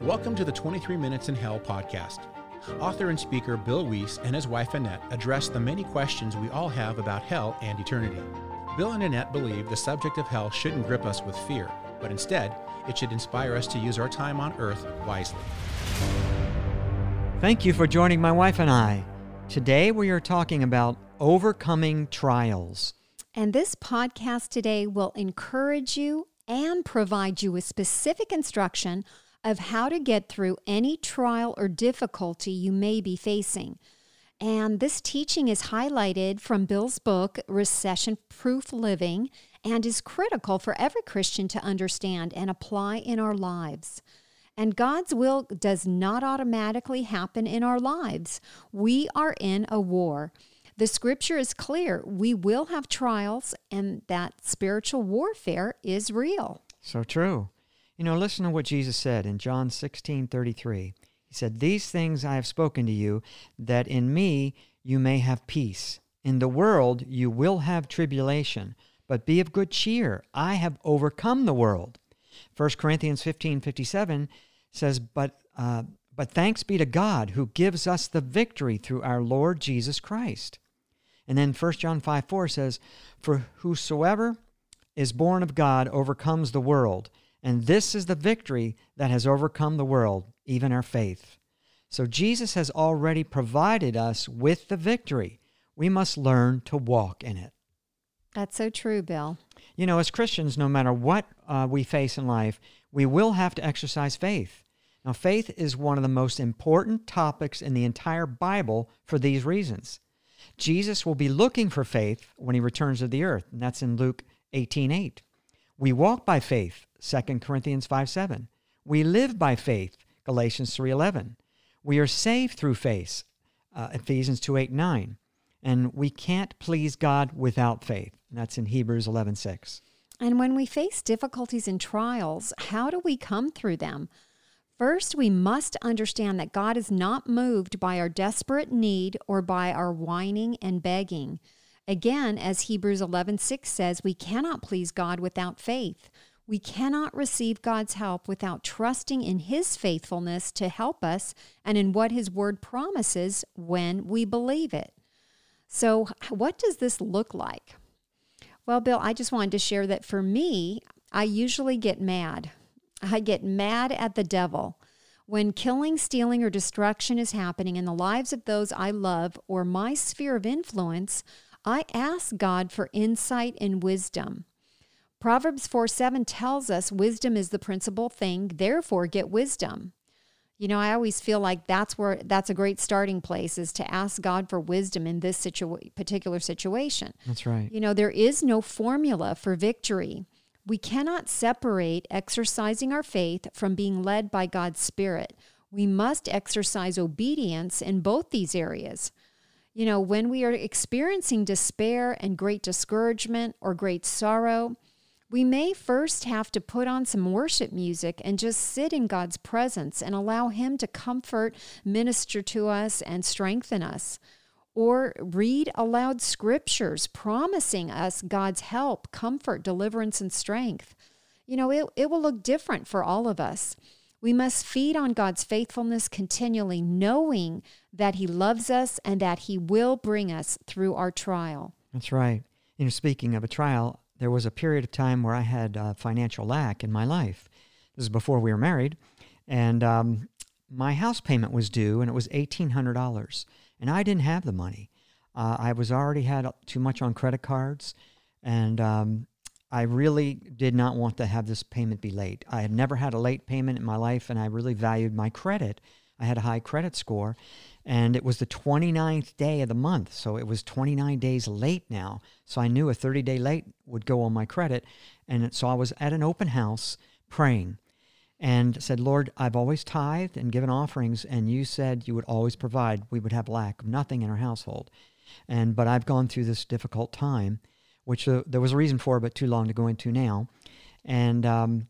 Welcome to the 23 Minutes in Hell podcast. Author and speaker Bill Wiese and his wife Annette address the many questions we all have about hell and eternity. Bill and Annette believe the subject of hell shouldn't grip us with fear, but instead, it should inspire us to use our time on earth wisely. Thank you for joining my wife and I. Today we are talking about overcoming trials. And this podcast today will encourage you and provide you with specific instruction of how to get through any trial or difficulty you may be facing. And this teaching is highlighted from Bill's book, Recession Proof Living, and is critical for every Christian to understand and apply in our lives. And God's will does not automatically happen in our lives. We are in a war. The scripture is clear. We will have trials, and that spiritual warfare is real. So true. You know, listen to what Jesus said in John 16 33. He said, These things I have spoken to you, that in me you may have peace. In the world you will have tribulation, but be of good cheer. I have overcome the world. 1 Corinthians 15 57 says, But uh, but thanks be to God who gives us the victory through our Lord Jesus Christ. And then 1 John 5 4 says, For whosoever is born of God overcomes the world. And this is the victory that has overcome the world, even our faith. So Jesus has already provided us with the victory. We must learn to walk in it. That's so true, Bill. You know, as Christians, no matter what uh, we face in life, we will have to exercise faith. Now, faith is one of the most important topics in the entire Bible for these reasons. Jesus will be looking for faith when he returns to the earth, and that's in Luke 18 8. We walk by faith, 2 Corinthians 5 7. We live by faith, Galatians 3 11. We are saved through faith, uh, Ephesians 2 8 9. And we can't please God without faith, that's in Hebrews 11 6. And when we face difficulties and trials, how do we come through them? First, we must understand that God is not moved by our desperate need or by our whining and begging. Again, as Hebrews 11:6 says, we cannot please God without faith. We cannot receive God's help without trusting in his faithfulness to help us and in what his word promises when we believe it. So, what does this look like? Well, Bill, I just wanted to share that for me, I usually get mad. I get mad at the devil. When killing, stealing, or destruction is happening in the lives of those I love or my sphere of influence, I ask God for insight and wisdom. Proverbs 4 7 tells us wisdom is the principal thing, therefore get wisdom. You know, I always feel like that's where that's a great starting place is to ask God for wisdom in this situa- particular situation. That's right. You know, there is no formula for victory. We cannot separate exercising our faith from being led by God's Spirit. We must exercise obedience in both these areas. You know, when we are experiencing despair and great discouragement or great sorrow, we may first have to put on some worship music and just sit in God's presence and allow Him to comfort, minister to us, and strengthen us. Or read aloud scriptures promising us God's help, comfort, deliverance, and strength. You know, it, it will look different for all of us. We must feed on God's faithfulness continually, knowing that He loves us and that He will bring us through our trial. That's right. You know, speaking of a trial, there was a period of time where I had financial lack in my life. This is before we were married, and um, my house payment was due, and it was eighteen hundred dollars, and I didn't have the money. Uh, I was already had too much on credit cards, and um, I really did not want to have this payment be late. I had never had a late payment in my life, and I really valued my credit. I had a high credit score, and it was the 29th day of the month. So it was 29 days late now. So I knew a 30 day late would go on my credit. And so I was at an open house praying and said, Lord, I've always tithed and given offerings, and you said you would always provide. We would have lack of nothing in our household. And but I've gone through this difficult time which uh, there was a reason for, but too long to go into now. And um,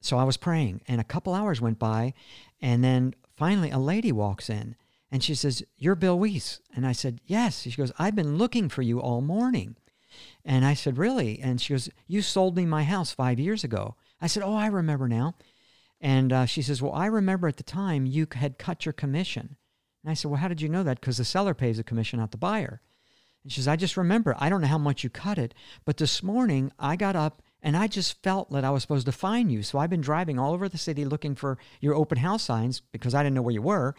so I was praying, and a couple hours went by, and then finally a lady walks in, and she says, "You're Bill Wiese," and I said, "Yes." She goes, "I've been looking for you all morning," and I said, "Really?" And she goes, "You sold me my house five years ago." I said, "Oh, I remember now." And uh, she says, Well, I remember at the time you had cut your commission. And I said, Well, how did you know that? Because the seller pays a commission, not the buyer. And she says, I just remember, I don't know how much you cut it, but this morning I got up and I just felt that I was supposed to find you. So I've been driving all over the city looking for your open house signs because I didn't know where you were.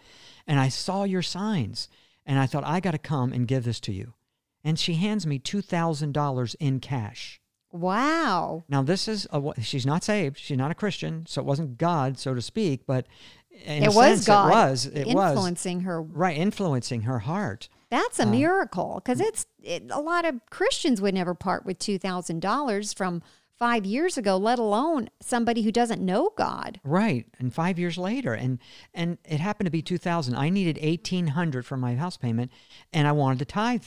And I saw your signs and I thought, I got to come and give this to you. And she hands me $2,000 in cash. Wow. Now, this is, a, she's not saved. She's not a Christian. So it wasn't God, so to speak, but in it a was sense, God it was. It was. influencing her. Right, Influencing her heart. That's a miracle because mm. it's it, a lot of Christians would never part with two thousand dollars from five years ago, let alone somebody who doesn't know God. Right, and five years later, and and it happened to be two thousand. I needed eighteen hundred for my house payment, and I wanted to tithe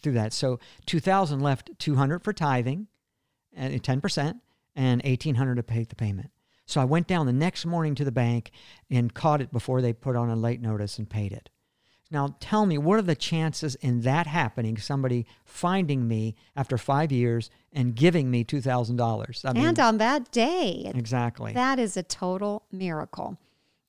through that. So two thousand left two hundred for tithing, and ten percent, and eighteen hundred to pay the payment. So I went down the next morning to the bank and caught it before they put on a late notice and paid it. Now tell me, what are the chances in that happening? Somebody finding me after five years and giving me two thousand dollars. I mean, and on that day, exactly. that is a total miracle.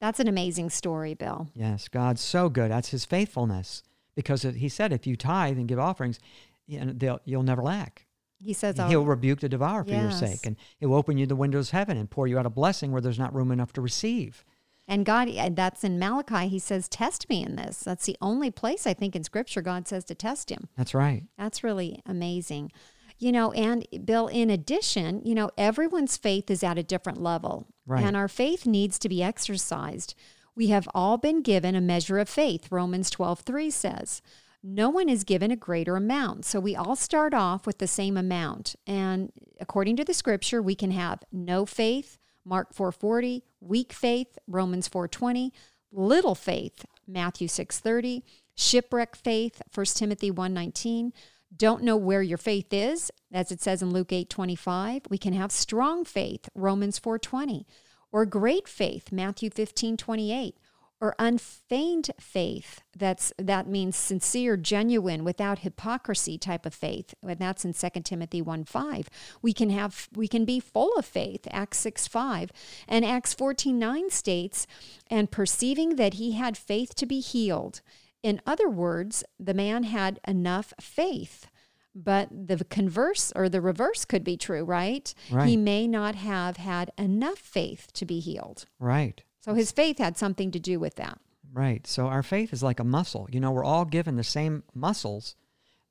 That's an amazing story, Bill. Yes, God's so good. That's His faithfulness. Because He said, if you tithe and give offerings, you know, they'll, never lack. He says, oh, He'll oh, rebuke the devourer for your sake, and He'll open you the windows of heaven and pour you out a blessing where there's not room enough to receive. And God, eh, that's in Malachi. He says, test me in this. That's the only place I think in Scripture God says to test Him. That's right. That's really amazing. You know, and Bill, in addition, you know, everyone's faith is at a different level. Right. And our faith needs to be exercised. We have all been given a measure of faith, Romans 12 3 says. No one is given a greater amount. So we all start off with the same amount. And according to the scripture, we can have no faith, Mark 4:40, weak faith, Romans 4:20, little faith, Matthew 6:30, shipwreck faith, 1 Timothy 1:19, don't know where your faith is, as it says in Luke 8:25. We can have strong faith, Romans 4:20, or great faith, Matthew 15:28, or unfeigned faith. That's that means sincere, genuine, without hypocrisy type of faith. And that's in 2 Timothy 1 5. We can have we can be full of faith, Acts 6 5. And Acts 14 9 states, and perceiving that he had faith to be healed. In other words, the man had enough faith. But the converse or the reverse could be true, right? Right. He may not have had enough faith to be healed. Right. So his faith had something to do with that. Right. So our faith is like a muscle. You know, we're all given the same muscles.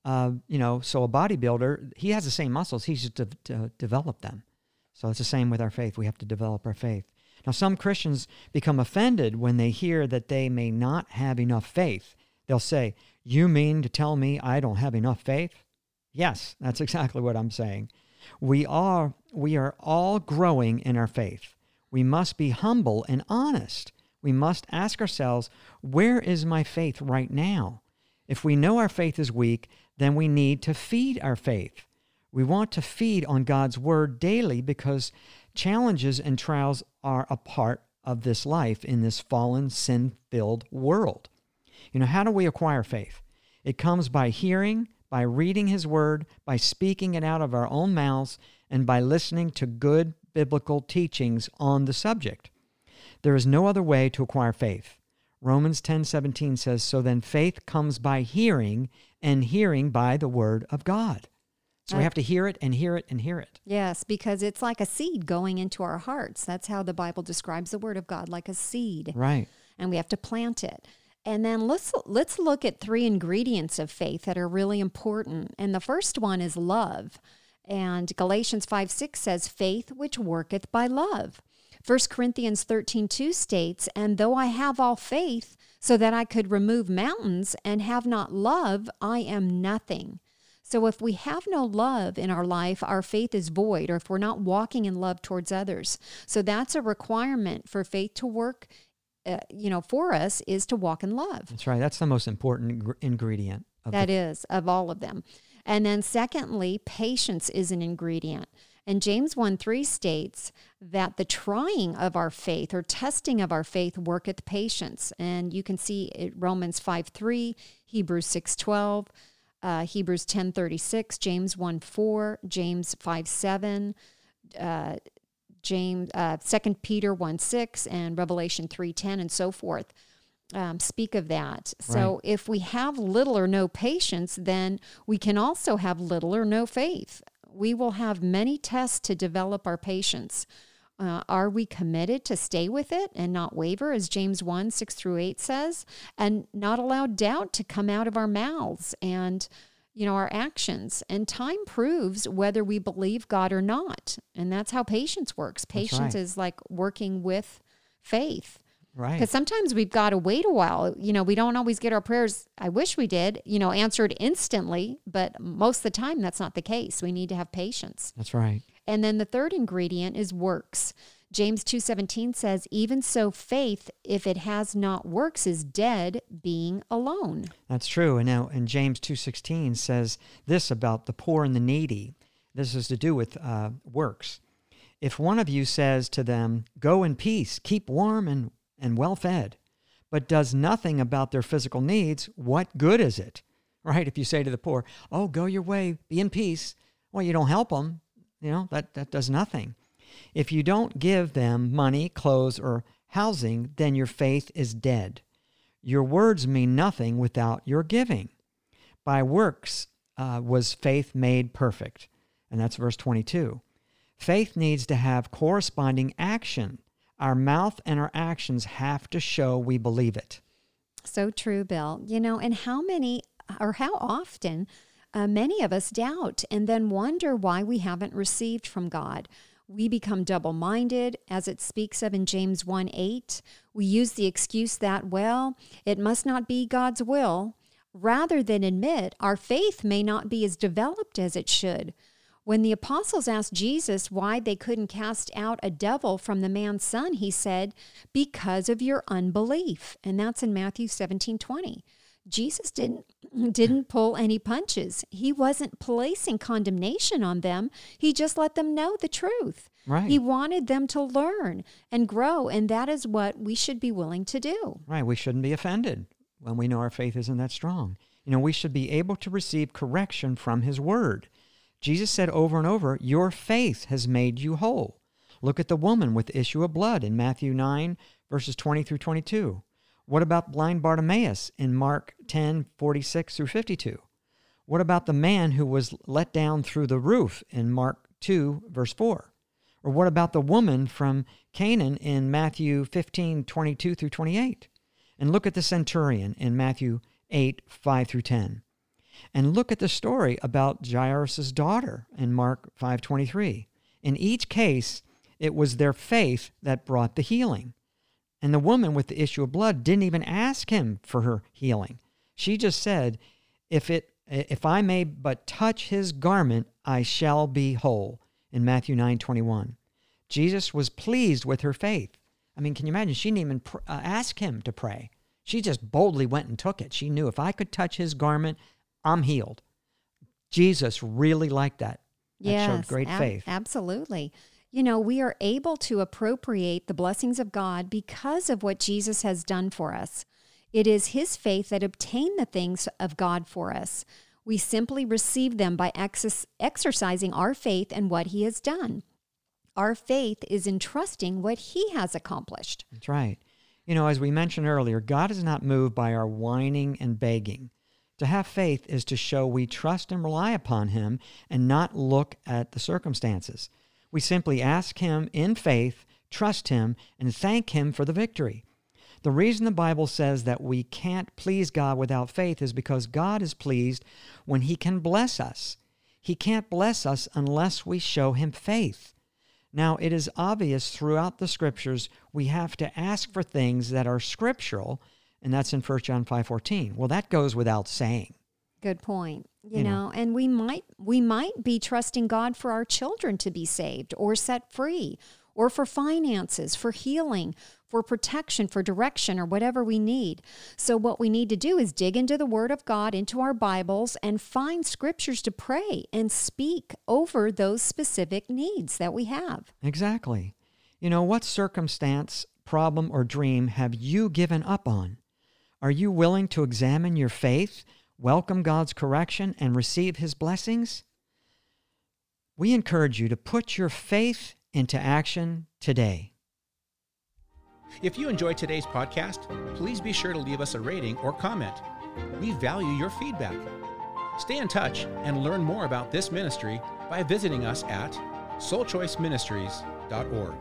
Uh, you know, so a bodybuilder, he has the same muscles. He's just to develop them. So it's the same with our faith. We have to develop our faith. Now, some Christians become offended when they hear that they may not have enough faith. They'll say, You mean to tell me I don't have enough faith? Yes, that's exactly what I'm saying. We are we are all growing in our faith. We must be humble and honest. We must ask ourselves, where is my faith right now? If we know our faith is weak, then we need to feed our faith. We want to feed on God's word daily because challenges and trials are a part of this life in this fallen, sin filled world. You know, how do we acquire faith? It comes by hearing, by reading His Word, by speaking it out of our own mouths, and by listening to good biblical teachings on the subject. There is no other way to acquire faith. Romans 10:17 says, "So then faith comes by hearing, and hearing by the word of God." So we have to hear it and hear it and hear it. Yes, because it's like a seed going into our hearts. That's how the Bible describes the word of God, like a seed. Right. And we have to plant it. And then let's let's look at three ingredients of faith that are really important. And the first one is love. And Galatians 5 6 says, faith which worketh by love. 1 Corinthians 13 2 states, And though I have all faith, so that I could remove mountains, and have not love, I am nothing. So if we have no love in our life, our faith is void, or if we're not walking in love towards others. So that's a requirement for faith to work. Uh, you know, for us is to walk in love. That's right. That's the most important ingr- ingredient of That the, is of all of them. And then secondly, patience is an ingredient. And James 1 3 states that the trying of our faith or testing of our faith worketh patience. And you can see it Romans 5 3, Hebrews 6 12, uh, Hebrews ten thirty six, James 1 4, James 5 7, uh, James, uh, 2 Peter 1 6 and Revelation 3 10 and so forth. Um, speak of that. So, Right. if we have little or no patience, then we can also have little or no faith. We will have many tests to develop our patience. Uh, are we committed to stay with it and not waver, as James 1 6 through 8 says, and not allow doubt to come out of our mouths and you know our actions and time proves whether we believe god or not and that's how patience works patience right. is like working with faith Right. because sometimes we've got to wait a while. You know, we don't always get our prayers, I wish we did, you know, answered instantly, but most of the time that's not the case. We need to have patience. That's right. And then the third ingredient is works. James 2:17 says, "Even so faith, if it has not works, is dead, being alone." That's true. And now, and James two sixteen says this about the poor and the needy. This is to do with uh, works. If one of you says to them, "Go in peace, keep warm and and well fed," but does nothing about their physical needs, what good is it? Right? If you say to the poor, "Oh, go your way, be in peace," well, you don't help them. You know that that does nothing. If you don't give them money, clothes, or housing, then your faith is dead. Your words mean nothing without your giving. By works uh, was faith made perfect. And that's verse 22. Faith needs to have corresponding action. Our mouth and our actions have to show we believe it. So true, Bill. You know, and how many or how often uh, many of us doubt and then wonder why we haven't received from God. We become double minded, as it speaks of in James 1 8. We use the excuse that, well, it must not be God's will, rather than admit our faith may not be as developed as it should. When the apostles asked Jesus why they couldn't cast out a devil from the man's son, he said, Because of your unbelief. And that's in Matthew 17 20. Jesus didn't didn't pull any punches. He wasn't placing condemnation on them. He just let them know the truth. Right. He wanted them to learn and grow, and that is what we should be willing to do. Right. We shouldn't be offended when we know our faith isn't that strong. You know, we should be able to receive correction from His Word. Jesus said over and over, Your faith has made you whole. Look at the woman with the issue of blood in Matthew 9, verses 20 through 22. What about blind Bartimaeus in Mark 10, 46 through 52? What about the man who was let down through the roof in Mark 2, verse 4? Or what about the woman from Canaan in Matthew 15, 22 through 28? And look at the centurion in Matthew 8, 5 through 10. And look at the story about Jairus' daughter in Mark 5:23. In each case, it was their faith that brought the healing. And the woman with the issue of blood didn't even ask him for her healing. She just said, "If it if I may but touch his garment, I shall be whole." In Matthew 9:21. Jesus was pleased with her faith. I mean, can you imagine? She didn't even pr- uh, ask him to pray. She just boldly went and took it. She knew if I could touch his garment, I'm healed. Jesus really liked that. That showed great ab- faith. Absolutely. You know, we are able to appropriate the blessings of God because of what Jesus has done for us. It is his faith that obtained the things of God for us. We simply receive them by exer- exercising our faith in what he has done. Our faith is in trusting what he has accomplished. That's right. You know, as we mentioned earlier, God is not moved by our whining and begging. To have faith is to show we trust and rely upon Him and not look at the circumstances. We simply ask Him in faith, trust Him, and thank Him for the victory. The reason the Bible says that we can't please God without faith is because God is pleased when He can bless us. He can't bless us unless we show Him faith. Now, it is obvious throughout the scriptures we have to ask for things that are scriptural, and that's in 1 John 5:14. Well, that goes without saying. Good point. You, You know, know. and we might we might be trusting God for our children to be saved or set free or for finances, for healing, for protection, for direction or whatever we need. So what we need to do is dig into the word of God, into our Bibles and find scriptures to pray and speak over those specific needs that we have. Exactly. You know, what circumstance, problem, or dream have you given up on? Are you willing to examine your faith, welcome God's correction, and receive His blessings? We encourage you to put your faith into action today. If you enjoyed today's podcast, please be sure to leave us a rating or comment. We value your feedback. Stay in touch and learn more about this ministry by visiting us at soulchoiceministries.org.